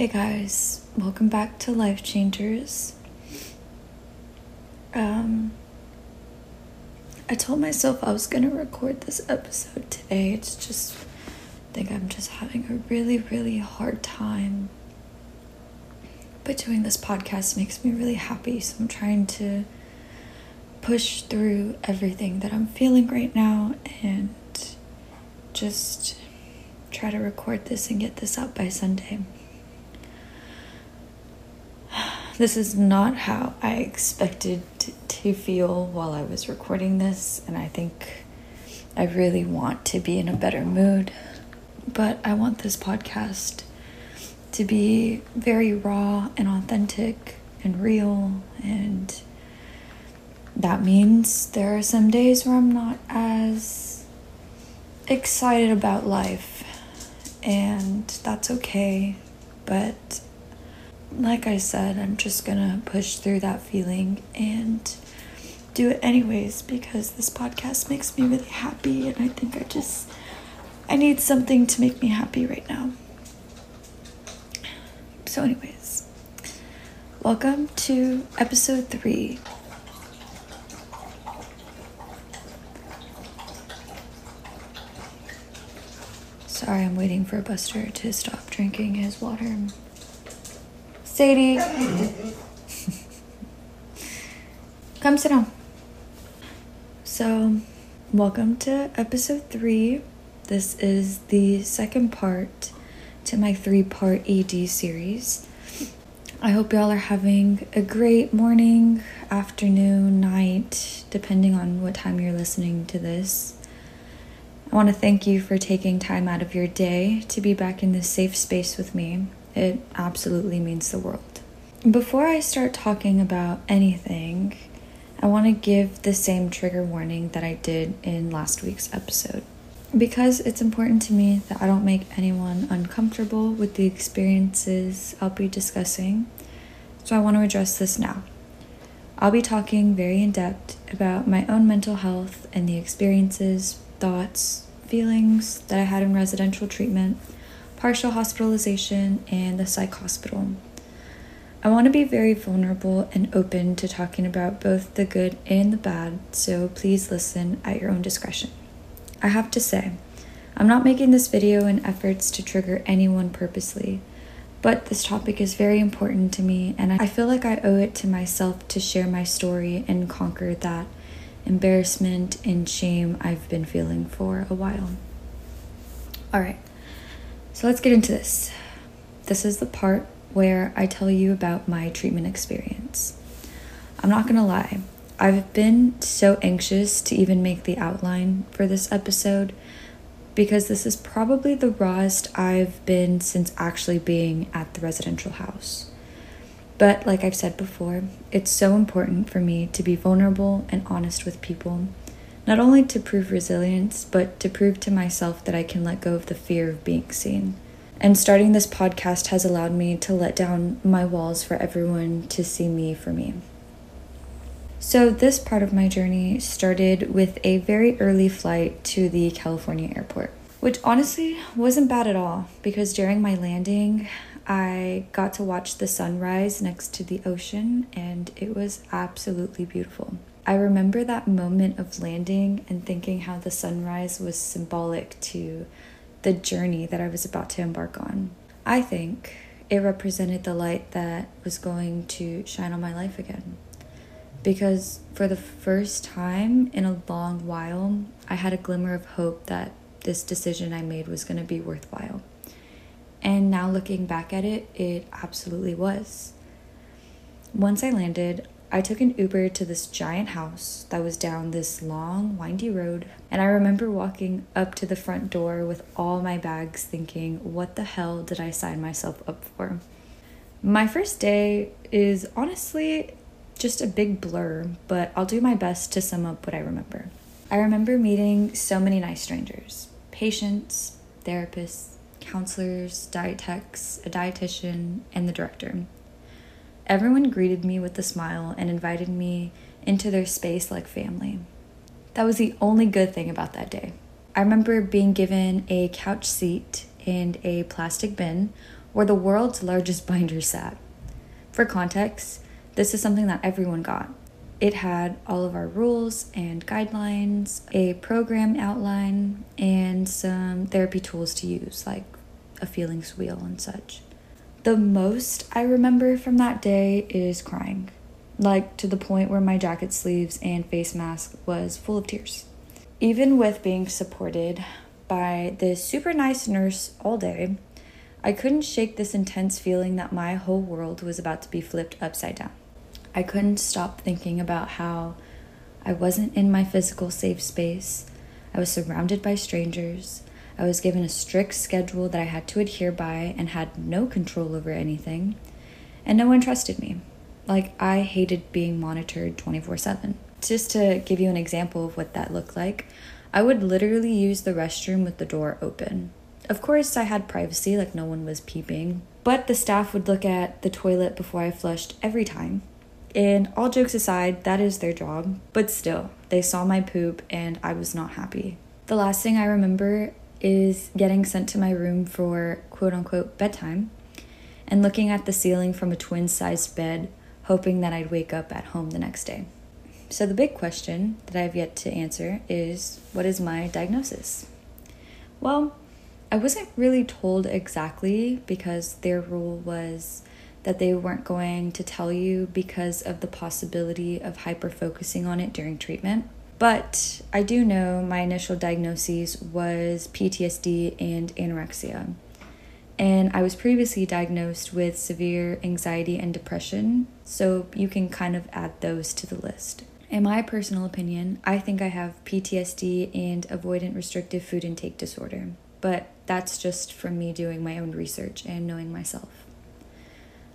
Hey guys, welcome back to Life Changers. Um, I told myself I was gonna record this episode today. It's just, I think I'm just having a really, really hard time. But doing this podcast makes me really happy, so I'm trying to push through everything that I'm feeling right now and just try to record this and get this out by Sunday. This is not how I expected to feel while I was recording this, and I think I really want to be in a better mood. But I want this podcast to be very raw and authentic and real, and that means there are some days where I'm not as excited about life, and that's okay. But like I said, I'm just gonna push through that feeling and do it anyways because this podcast makes me really happy and I think I just I need something to make me happy right now. So anyways, welcome to episode 3. Sorry, I'm waiting for Buster to stop drinking his water. Sadie. Come sit down. So, welcome to episode three. This is the second part to my three part ED series. I hope y'all are having a great morning, afternoon, night, depending on what time you're listening to this. I want to thank you for taking time out of your day to be back in this safe space with me. It absolutely means the world. Before I start talking about anything, I want to give the same trigger warning that I did in last week's episode. Because it's important to me that I don't make anyone uncomfortable with the experiences I'll be discussing, so I want to address this now. I'll be talking very in depth about my own mental health and the experiences, thoughts, feelings that I had in residential treatment partial hospitalization, and the psych hospital. I want to be very vulnerable and open to talking about both the good and the bad, so please listen at your own discretion. I have to say, I'm not making this video in efforts to trigger anyone purposely, but this topic is very important to me, and I feel like I owe it to myself to share my story and conquer that embarrassment and shame I've been feeling for a while. All right, so let's get into this. This is the part where I tell you about my treatment experience. I'm not gonna lie, I've been so anxious to even make the outline for this episode because this is probably the rawest I've been since actually being at the residential house. But like I've said before, it's so important for me to be vulnerable and honest with people not only to prove resilience, but to prove to myself that I can let go of the fear of being seen. And starting this podcast has allowed me to let down my walls for everyone to see me for me. So, this part of my journey started with a very early flight to the California airport, which honestly wasn't bad at all because during my landing, I got to watch the sunrise next to the ocean and it was absolutely beautiful. I remember that moment of landing and thinking how the sunrise was symbolic to the journey that I was about to embark on. I think it represented the light that was going to shine on my life again. Because for the first time in a long while, I had a glimmer of hope that this decision I made was going to be worthwhile. And now looking back at it, it absolutely was. Once I landed, I took an Uber to this giant house that was down this long, windy road, and I remember walking up to the front door with all my bags thinking, what the hell did I sign myself up for? My first day is honestly just a big blur, but I'll do my best to sum up what I remember. I remember meeting so many nice strangers patients, therapists, counselors, dietetics, a dietitian, and the director. Everyone greeted me with a smile and invited me into their space like family. That was the only good thing about that day. I remember being given a couch seat and a plastic bin where the world's largest binder sat. For context, this is something that everyone got. It had all of our rules and guidelines, a program outline, and some therapy tools to use, like a feelings wheel and such. The most I remember from that day is crying, like to the point where my jacket sleeves and face mask was full of tears. Even with being supported by this super nice nurse all day, I couldn't shake this intense feeling that my whole world was about to be flipped upside down. I couldn't stop thinking about how I wasn't in my physical safe space. I was surrounded by strangers. I was given a strict schedule that I had to adhere by and had no control over anything. And no one trusted me. Like, I hated being monitored 24 7. Just to give you an example of what that looked like, I would literally use the restroom with the door open. Of course, I had privacy, like no one was peeping, but the staff would look at the toilet before I flushed every time. And all jokes aside, that is their job, but still, they saw my poop and I was not happy. The last thing I remember is getting sent to my room for quote unquote bedtime and looking at the ceiling from a twin sized bed, hoping that I'd wake up at home the next day. So, the big question that I have yet to answer is what is my diagnosis? Well, I wasn't really told exactly because their rule was that they weren't going to tell you because of the possibility of hyper focusing on it during treatment. But I do know my initial diagnosis was PTSD and anorexia. And I was previously diagnosed with severe anxiety and depression, so you can kind of add those to the list. In my personal opinion, I think I have PTSD and avoidant restrictive food intake disorder, but that's just from me doing my own research and knowing myself.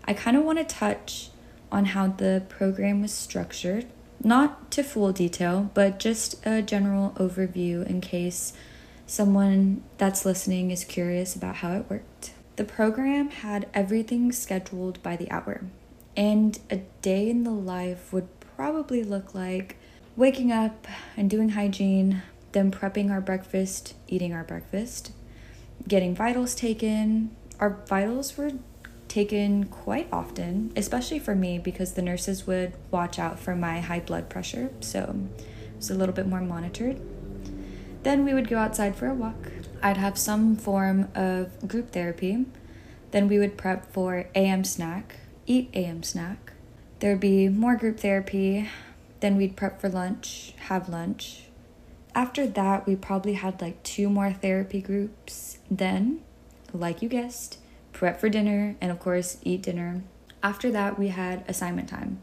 I kind of want to touch on how the program was structured, not to full detail, but just a general overview in case someone that's listening is curious about how it worked. The program had everything scheduled by the hour, and a day in the life would probably look like waking up and doing hygiene, then prepping our breakfast, eating our breakfast, getting vitals taken. Our vitals were taken quite often, especially for me because the nurses would watch out for my high blood pressure, so it was a little bit more monitored. Then we would go outside for a walk. I'd have some form of group therapy. Then we would prep for AM snack, eat AM snack, There'd be more group therapy. Then we'd prep for lunch, have lunch. After that, we probably had like two more therapy groups. Then, like you guessed, prep for dinner and, of course, eat dinner. After that, we had assignment time,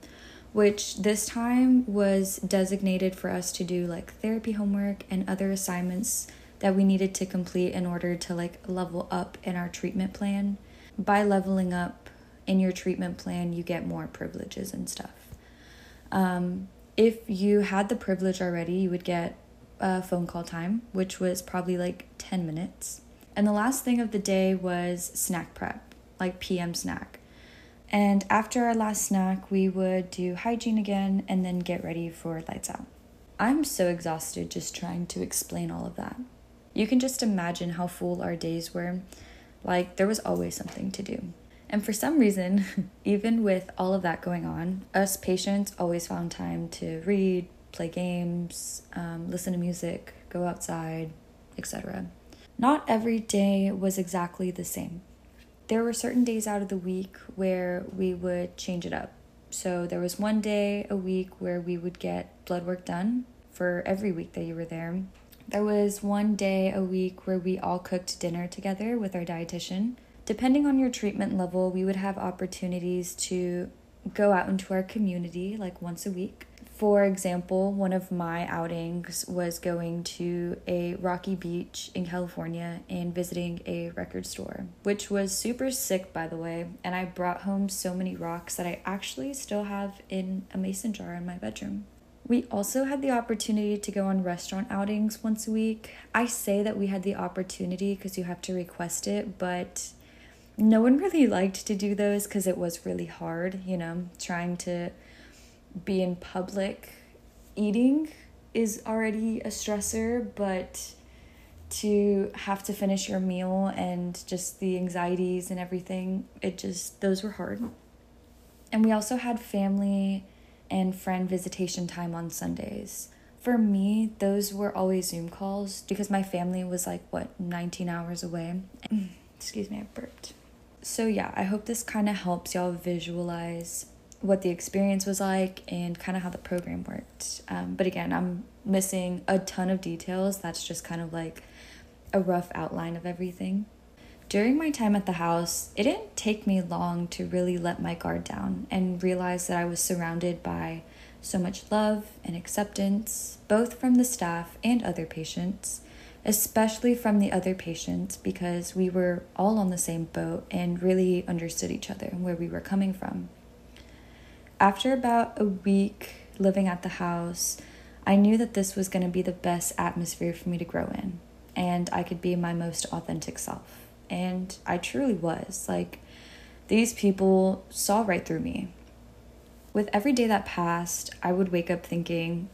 which this time was designated for us to do like therapy homework and other assignments that we needed to complete in order to like level up in our treatment plan. By leveling up, in your treatment plan, you get more privileges and stuff. Um, if you had the privilege already, you would get a phone call time, which was probably like 10 minutes. And the last thing of the day was snack prep, like PM snack. And after our last snack, we would do hygiene again and then get ready for lights out. I'm so exhausted just trying to explain all of that. You can just imagine how full our days were. Like, there was always something to do. And for some reason, even with all of that going on, us patients always found time to read, play games, um, listen to music, go outside, etc. Not every day was exactly the same. There were certain days out of the week where we would change it up. So there was one day a week where we would get blood work done for every week that you were there. There was one day a week where we all cooked dinner together with our dietitian. Depending on your treatment level, we would have opportunities to go out into our community like once a week. For example, one of my outings was going to a rocky beach in California and visiting a record store, which was super sick, by the way. And I brought home so many rocks that I actually still have in a mason jar in my bedroom. We also had the opportunity to go on restaurant outings once a week. I say that we had the opportunity because you have to request it, but no one really liked to do those because it was really hard, you know, trying to be in public eating is already a stressor, but to have to finish your meal and just the anxieties and everything, it just, those were hard. And we also had family and friend visitation time on Sundays. For me, those were always Zoom calls because my family was like, what, 19 hours away? Excuse me, I burped. So, yeah, I hope this kind of helps y'all visualize what the experience was like and kind of how the program worked. Um, but again, I'm missing a ton of details. That's just kind of like a rough outline of everything. During my time at the house, it didn't take me long to really let my guard down and realize that I was surrounded by so much love and acceptance, both from the staff and other patients, especially from the other patients because we were all on the same boat and really understood each other and where we were coming from. After about a week living at the house, I knew that this was going to be the best atmosphere for me to grow in and I could be my most authentic self. And I truly was. Like, these people saw right through me. With every day that passed, I would wake up thinking,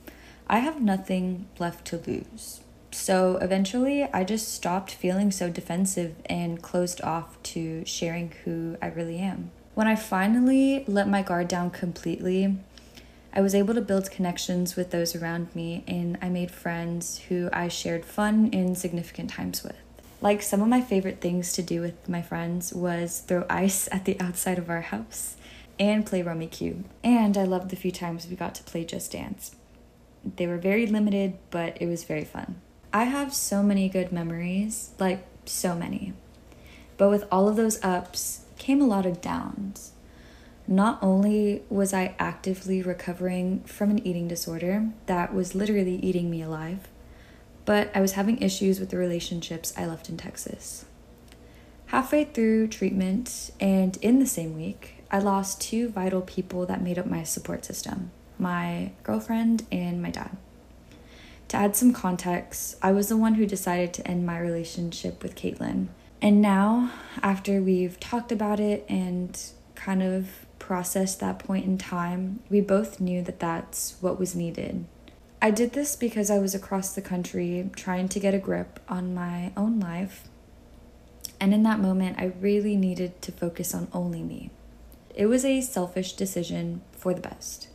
I have nothing left to lose. So eventually, I just stopped feeling so defensive and closed off to sharing who I really am. When I finally let my guard down completely, I was able to build connections with those around me, and I made friends who I shared fun and significant times with. Like some of my favorite things to do with my friends was throw ice at the outside of our house and play Rummikub. And I loved the few times we got to play Just Dance. They were very limited, but it was very fun. I have so many good memories, like so many. But with all of those ups came a lot of downs. Not only was I actively recovering from an eating disorder that was literally eating me alive, but I was having issues with the relationships I left in Texas. Halfway through treatment, and in the same week, I lost two vital people that made up my support system my girlfriend and my dad. To add some context, I was the one who decided to end my relationship with Caitlin. And now, after we've talked about it and kind of processed that point in time, we both knew that that's what was needed. I did this because I was across the country trying to get a grip on my own life. And in that moment, I really needed to focus on only me. It was a selfish decision for the best.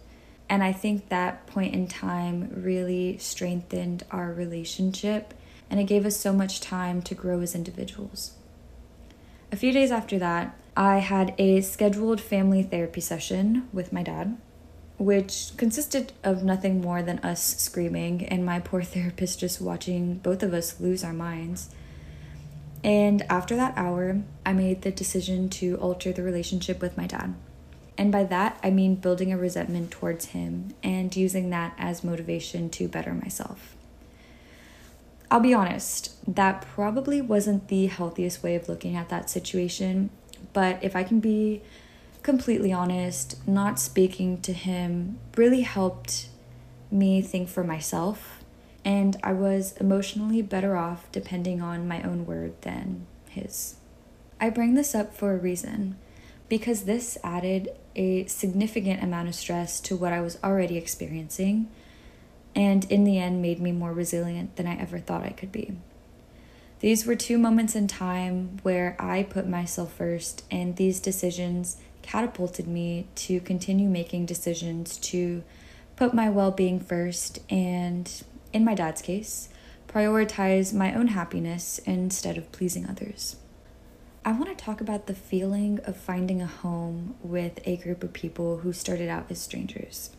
And I think that point in time really strengthened our relationship and it gave us so much time to grow as individuals. A few days after that, I had a scheduled family therapy session with my dad, which consisted of nothing more than us screaming and my poor therapist just watching both of us lose our minds. And after that hour, I made the decision to alter the relationship with my dad. And by that, I mean building a resentment towards him and using that as motivation to better myself. I'll be honest, that probably wasn't the healthiest way of looking at that situation, but if I can be completely honest, not speaking to him really helped me think for myself, and I was emotionally better off depending on my own word than his. I bring this up for a reason because this added a significant amount of stress to what I was already experiencing, and in the end, made me more resilient than I ever thought I could be. These were two moments in time where I put myself first, and these decisions catapulted me to continue making decisions to put my well being first and, in my dad's case, prioritize my own happiness instead of pleasing others. I want to talk about the feeling of finding a home with a group of people who started out as strangers.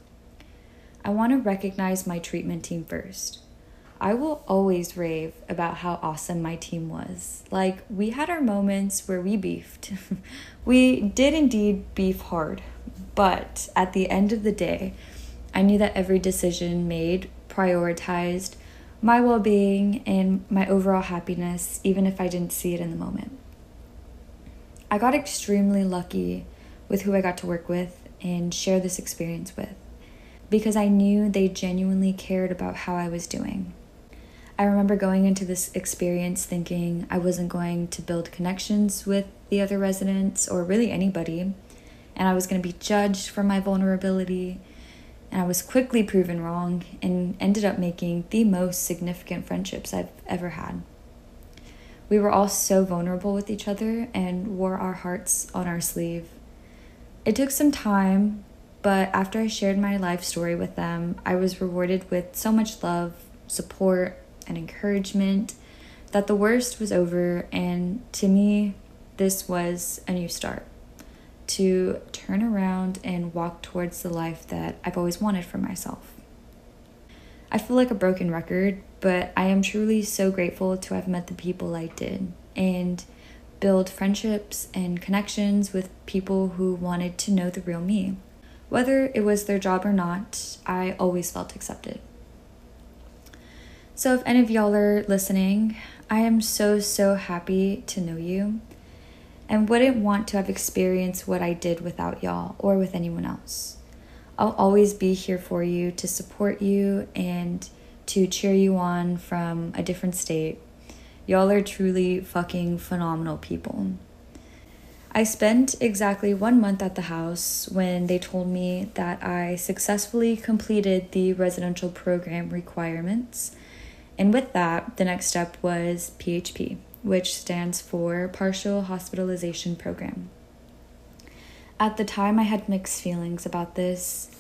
I want to recognize my treatment team first. I will always rave about how awesome my team was. Like, we had our moments where we beefed. we did indeed beef hard, but at the end of the day, I knew that every decision made prioritized my well being and my overall happiness, even if I didn't see it in the moment. I got extremely lucky with who I got to work with and share this experience with because I knew they genuinely cared about how I was doing. I remember going into this experience thinking I wasn't going to build connections with the other residents or really anybody, and I was going to be judged for my vulnerability. And I was quickly proven wrong and ended up making the most significant friendships I've ever had. We were all so vulnerable with each other and wore our hearts on our sleeve. It took some time, but after I shared my life story with them, I was rewarded with so much love, support, and encouragement that the worst was over, and to me, this was a new start to turn around and walk towards the life that I've always wanted for myself. I feel like a broken record, but I am truly so grateful to have met the people I did and build friendships and connections with people who wanted to know the real me. Whether it was their job or not, I always felt accepted. So, if any of y'all are listening, I am so, so happy to know you and wouldn't want to have experienced what I did without y'all or with anyone else. I'll always be here for you to support you and to cheer you on from a different state. Y'all are truly fucking phenomenal people. I spent exactly one month at the house when they told me that I successfully completed the residential program requirements. And with that, the next step was PHP, which stands for Partial Hospitalization Program. At the time, I had mixed feelings about this.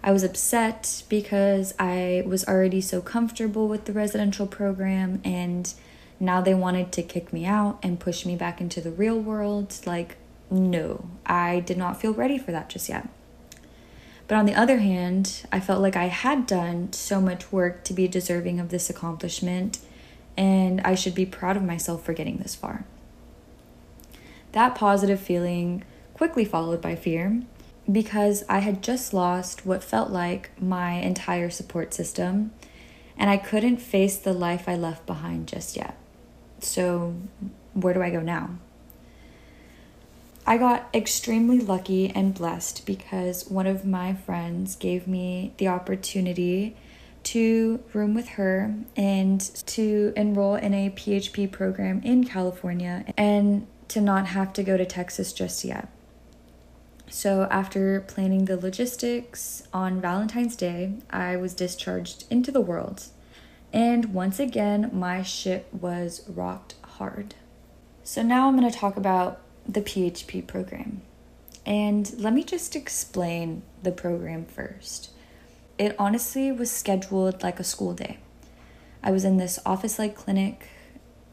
I was upset because I was already so comfortable with the residential program, and now they wanted to kick me out and push me back into the real world. Like, no, I did not feel ready for that just yet. But on the other hand, I felt like I had done so much work to be deserving of this accomplishment, and I should be proud of myself for getting this far. That positive feeling quickly followed by fear because I had just lost what felt like my entire support system and I couldn't face the life I left behind just yet. So, where do I go now? I got extremely lucky and blessed because one of my friends gave me the opportunity to room with her and to enroll in a PHP program in California and to not have to go to Texas just yet. So, after planning the logistics on Valentine's Day, I was discharged into the world. And once again, my ship was rocked hard. So, now I'm going to talk about the PHP program. And let me just explain the program first. It honestly was scheduled like a school day. I was in this office like clinic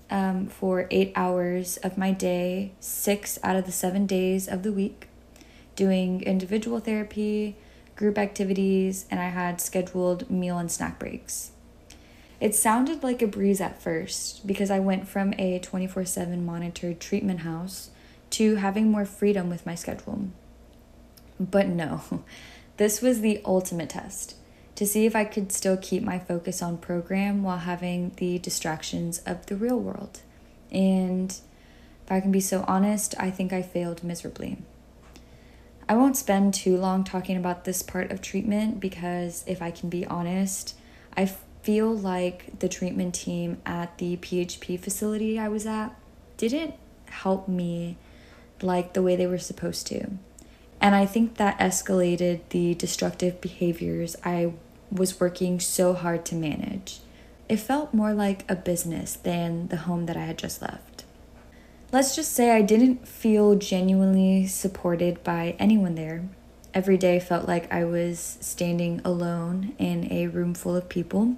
um, for eight hours of my day, six out of the seven days of the week doing individual therapy, group activities, and I had scheduled meal and snack breaks. It sounded like a breeze at first because I went from a 24 7 monitored treatment house to having more freedom with my schedule. But no, this was the ultimate test to see if I could still keep my focus on program while having the distractions of the real world. And if I can be so honest, I think I failed miserably. I won't spend too long talking about this part of treatment because, if I can be honest, I feel like the treatment team at the PHP facility I was at didn't help me like the way they were supposed to. And I think that escalated the destructive behaviors I was working so hard to manage. It felt more like a business than the home that I had just left let's just say I didn't feel genuinely supported by anyone there. Every day felt like I was standing alone in a room full of people,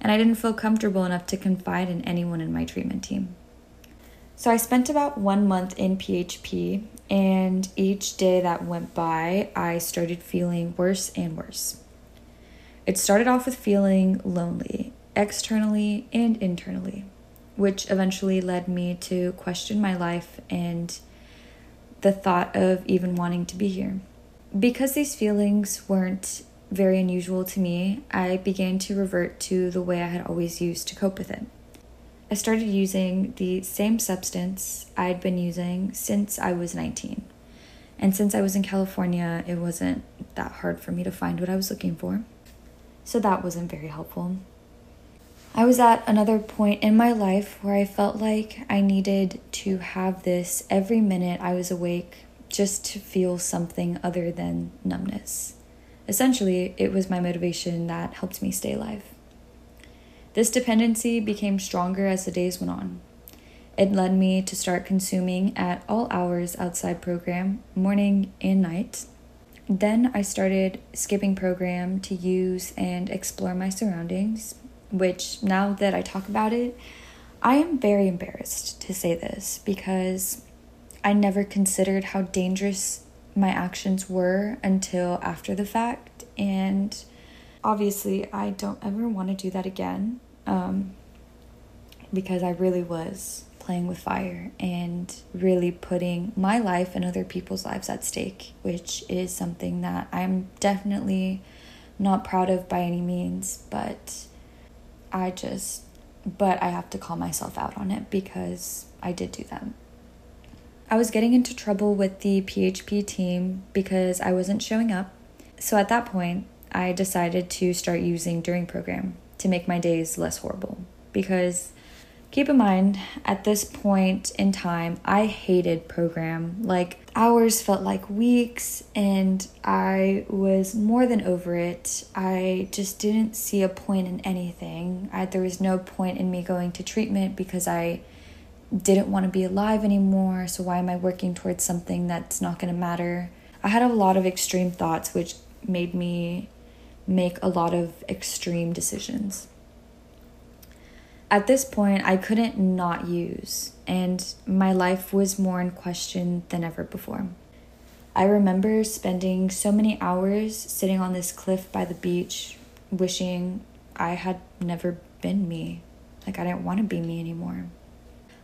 and I didn't feel comfortable enough to confide in anyone in my treatment team. So I spent about one month in PHP, and each day that went by, I started feeling worse and worse. It started off with feeling lonely, externally and internally which eventually led me to question my life and the thought of even wanting to be here. Because these feelings weren't very unusual to me, I began to revert to the way I had always used to cope with it. I started using the same substance I'd been using since I was 19. And since I was in California, it wasn't that hard for me to find what I was looking for. So that wasn't very helpful. I was at another point in my life where I felt like I needed to have this every minute I was awake just to feel something other than numbness. Essentially, it was my motivation that helped me stay alive. This dependency became stronger as the days went on. It led me to start consuming at all hours outside program, morning and night. Then I started skipping program to use and explore my surroundings, which now that I talk about it, I am very embarrassed to say this because I never considered how dangerous my actions were until after the fact. And obviously, I don't ever want to do that again um, because I really was playing with fire and really putting my life and other people's lives at stake, which is something that I'm definitely not proud of by any means, but I just, but I have to call myself out on it because I did do that. I was getting into trouble with the PHP team because I wasn't showing up. So at that point, I decided to start using during program to make my days less horrible because Keep in mind, at this point in time, I hated program. Like, hours felt like weeks, and I was more than over it. I just didn't see a point in anything. I, there was no point in me going to treatment because I didn't want to be alive anymore. So, why am I working towards something that's not going to matter? I had a lot of extreme thoughts, which made me make a lot of extreme decisions at this point, I couldn't not use, and my life was more in question than ever before. I remember spending so many hours sitting on this cliff by the beach, wishing I had never been me. Like, I didn't want to be me anymore.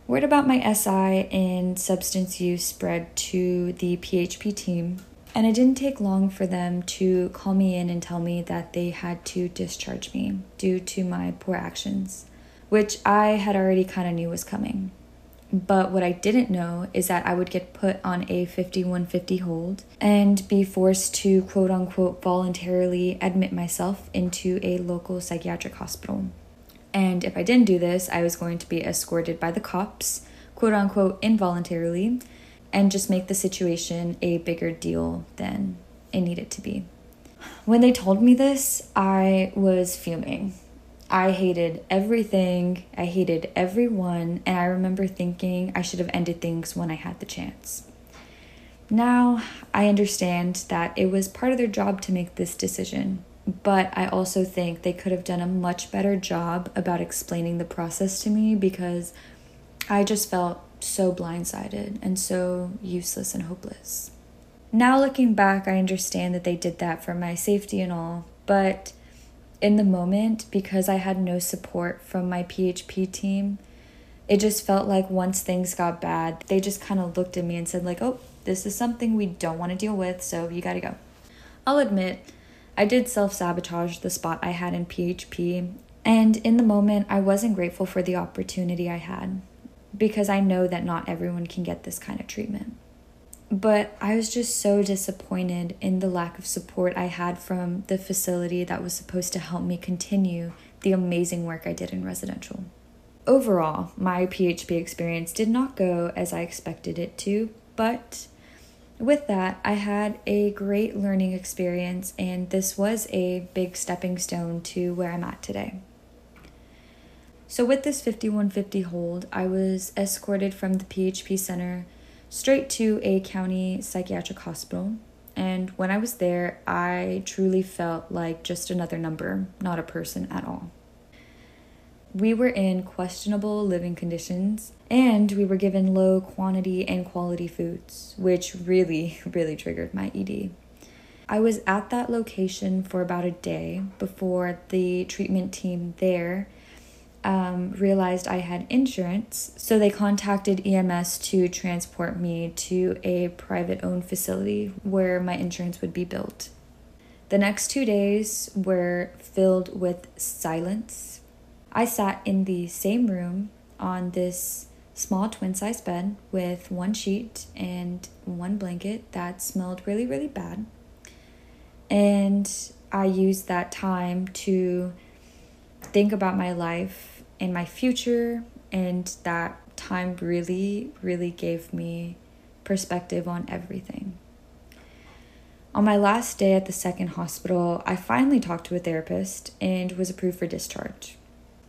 Word about my SI in substance use spread to the PHP team, and it didn't take long for them to call me in and tell me that they had to discharge me due to my poor actions which I had already kind of knew was coming. But what I didn't know is that I would get put on a 5150 hold and be forced to quote unquote voluntarily admit myself into a local psychiatric hospital. And if I didn't do this, I was going to be escorted by the cops, quote unquote involuntarily, and just make the situation a bigger deal than it needed to be. When they told me this, I was fuming. I hated everything, I hated everyone, and I remember thinking I should have ended things when I had the chance. Now I understand that it was part of their job to make this decision, but I also think they could have done a much better job about explaining the process to me because I just felt so blindsided and so useless and hopeless. Now looking back, I understand that they did that for my safety and all, but in the moment, because I had no support from my PHP team, it just felt like once things got bad, they just kind of looked at me and said, like, oh, this is something we don't want to deal with, so you gotta go. I'll admit, I did self sabotage the spot I had in PHP, and in the moment, I wasn't grateful for the opportunity I had because I know that not everyone can get this kind of treatment. But I was just so disappointed in the lack of support I had from the facility that was supposed to help me continue the amazing work I did in residential. Overall, my PHP experience did not go as I expected it to, but with that, I had a great learning experience, and this was a big stepping stone to where I'm at today. So, with this 5150 hold, I was escorted from the PHP center straight to a county psychiatric hospital. And when I was there, I truly felt like just another number, not a person at all. We were in questionable living conditions and we were given low quantity and quality foods, which really, really triggered my ED. I was at that location for about a day before the treatment team there um, realized I had insurance, so they contacted EMS to transport me to a private owned facility where my insurance would be built. The next two days were filled with silence. I sat in the same room on this small twin size bed with one sheet and one blanket that smelled really, really bad. And I used that time to think about my life and my future, and that time really, really gave me perspective on everything. On my last day at the second hospital, I finally talked to a therapist and was approved for discharge.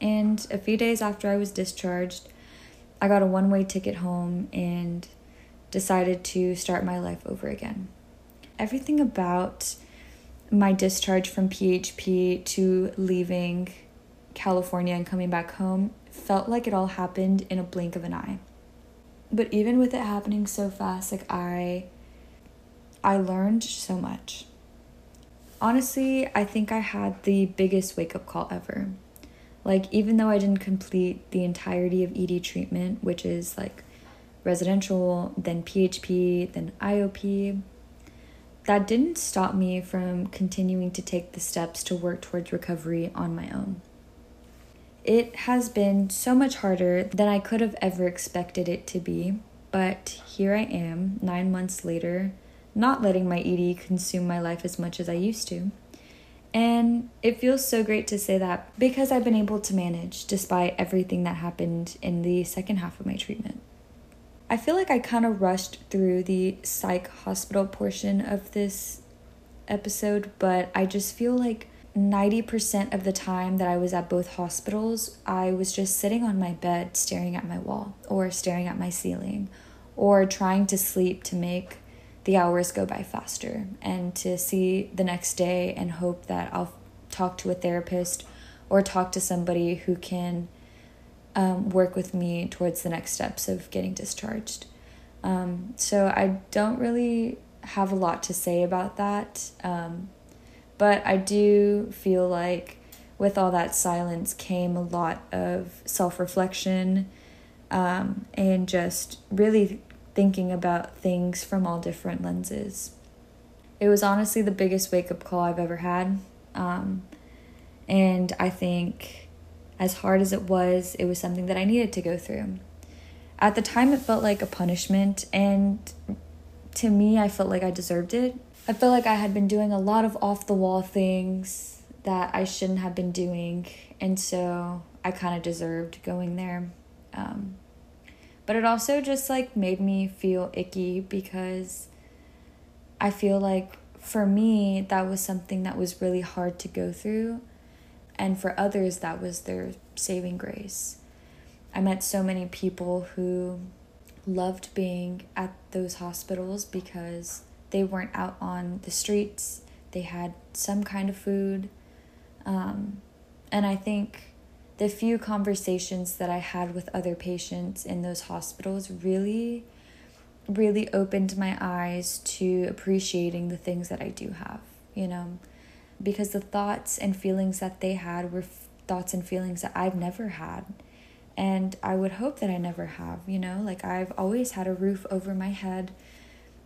And a few days after I was discharged, I got a one way ticket home and decided to start my life over again. Everything about my discharge from PHP to leaving California and coming back home felt like it all happened in a blink of an eye. But even with it happening so fast, like I I learned so much. Honestly, I think I had the biggest wake-up call ever. Like even though I didn't complete the entirety of ED treatment, which is like residential, then PHP, then IOP, that didn't stop me from continuing to take the steps to work towards recovery on my own. It has been so much harder than I could have ever expected it to be, but here I am, nine months later, not letting my ED consume my life as much as I used to. And it feels so great to say that because I've been able to manage despite everything that happened in the second half of my treatment. I feel like I kind of rushed through the psych hospital portion of this episode, but I just feel like 90% of the time that I was at both hospitals, I was just sitting on my bed staring at my wall or staring at my ceiling or trying to sleep to make the hours go by faster and to see the next day and hope that I'll talk to a therapist or talk to somebody who can um, work with me towards the next steps of getting discharged. Um, so I don't really have a lot to say about that. Um, but I do feel like with all that silence came a lot of self reflection um, and just really thinking about things from all different lenses. It was honestly the biggest wake up call I've ever had. Um, and I think, as hard as it was, it was something that I needed to go through. At the time, it felt like a punishment, and to me, I felt like I deserved it I feel like I had been doing a lot of off the wall things that I shouldn't have been doing, and so I kind of deserved going there. Um, but it also just like made me feel icky because I feel like for me that was something that was really hard to go through, and for others that was their saving grace. I met so many people who loved being at those hospitals because they weren't out on the streets. They had some kind of food. Um, and I think the few conversations that I had with other patients in those hospitals really, really opened my eyes to appreciating the things that I do have, you know, because the thoughts and feelings that they had were f- thoughts and feelings that I've never had. And I would hope that I never have, you know, like I've always had a roof over my head.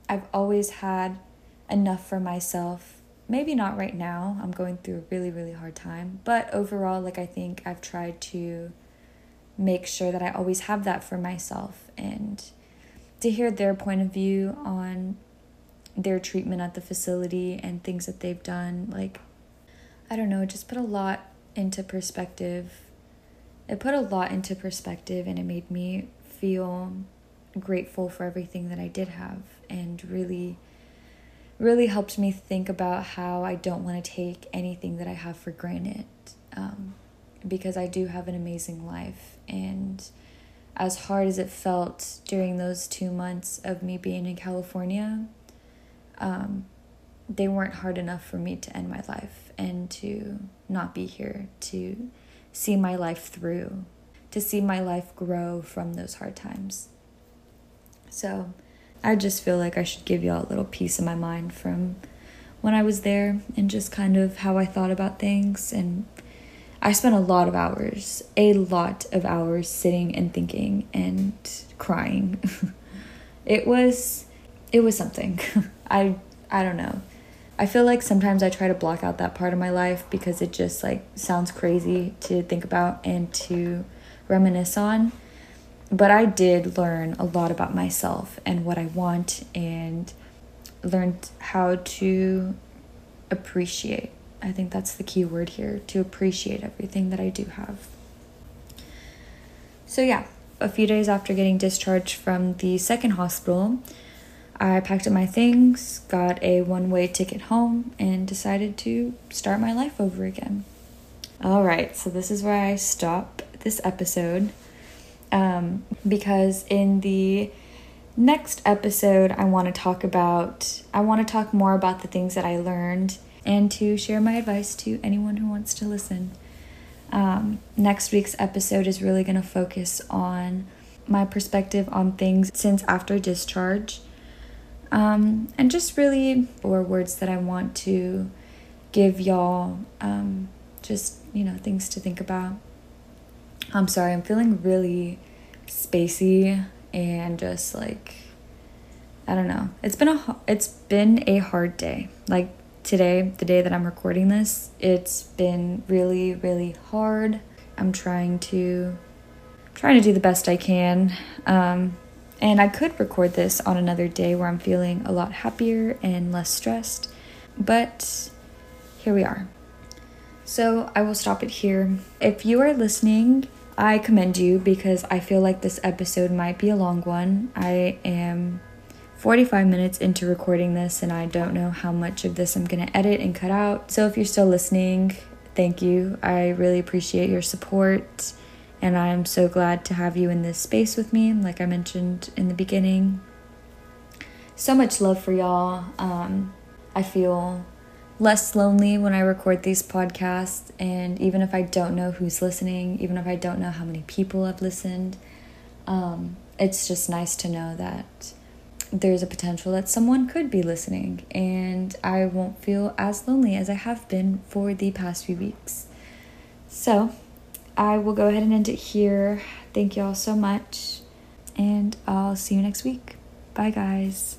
I've always had enough for myself. Maybe not right now. I'm going through a really, really hard time. But overall, like, I think I've tried to make sure that I always have that for myself and to hear their point of view on their treatment at the facility and things that they've done. Like, I don't know, just put a lot into perspective. It put a lot into perspective and it made me feel grateful for everything that I did have and really really helped me think about how I don't want to take anything that I have for granted um, because I do have an amazing life and as hard as it felt during those two months of me being in California, um, they weren't hard enough for me to end my life and to not be here, to see my life through, to see my life grow from those hard times. So I just feel like I should give y'all a little piece of my mind from when I was there and just kind of how I thought about things. And I spent a lot of hours, a lot of hours sitting and thinking and crying. it was it was something. I I don't know. I feel like sometimes I try to block out that part of my life because it just like sounds crazy to think about and to reminisce on but I did learn a lot about myself and what I want and learned how to appreciate. I think that's the key word here to appreciate everything that I do have. So, yeah, a few days after getting discharged from the second hospital, I packed up my things, got a one way ticket home, and decided to start my life over again. All right, so this is where I stop this episode. Um, because in the next episode, I want to talk about, I want to talk more about the things that I learned and to share my advice to anyone who wants to listen. Um, next week's episode is really going to focus on my perspective on things since after discharge. Um, and just really four words that I want to give y'all um, just, you know, things to think about. I'm sorry, I'm feeling really spacey and just like I don't know. It's been a it's been a hard day. Like today, the day that I'm recording this, it's been really really hard. I'm trying to trying to do the best I can. Um, and I could record this on another day where I'm feeling a lot happier and less stressed. But here we are. So I will stop it here. If you are listening, I commend you because I feel like this episode might be a long one. I am 45 minutes into recording this and I don't know how much of this I'm going to edit and cut out. So if you're still listening, thank you. I really appreciate your support and I'm so glad to have you in this space with me, like I mentioned in the beginning. So much love for y'all. Um, I feel less lonely when I record these podcasts, and even if I don't know who's listening, even if I don't know how many people have listened, um, it's just nice to know that there's a potential that someone could be listening, and I won't feel as lonely as I have been for the past few weeks. So, I will go ahead and end it here. Thank you all so much, and I'll see you next week. Bye, guys.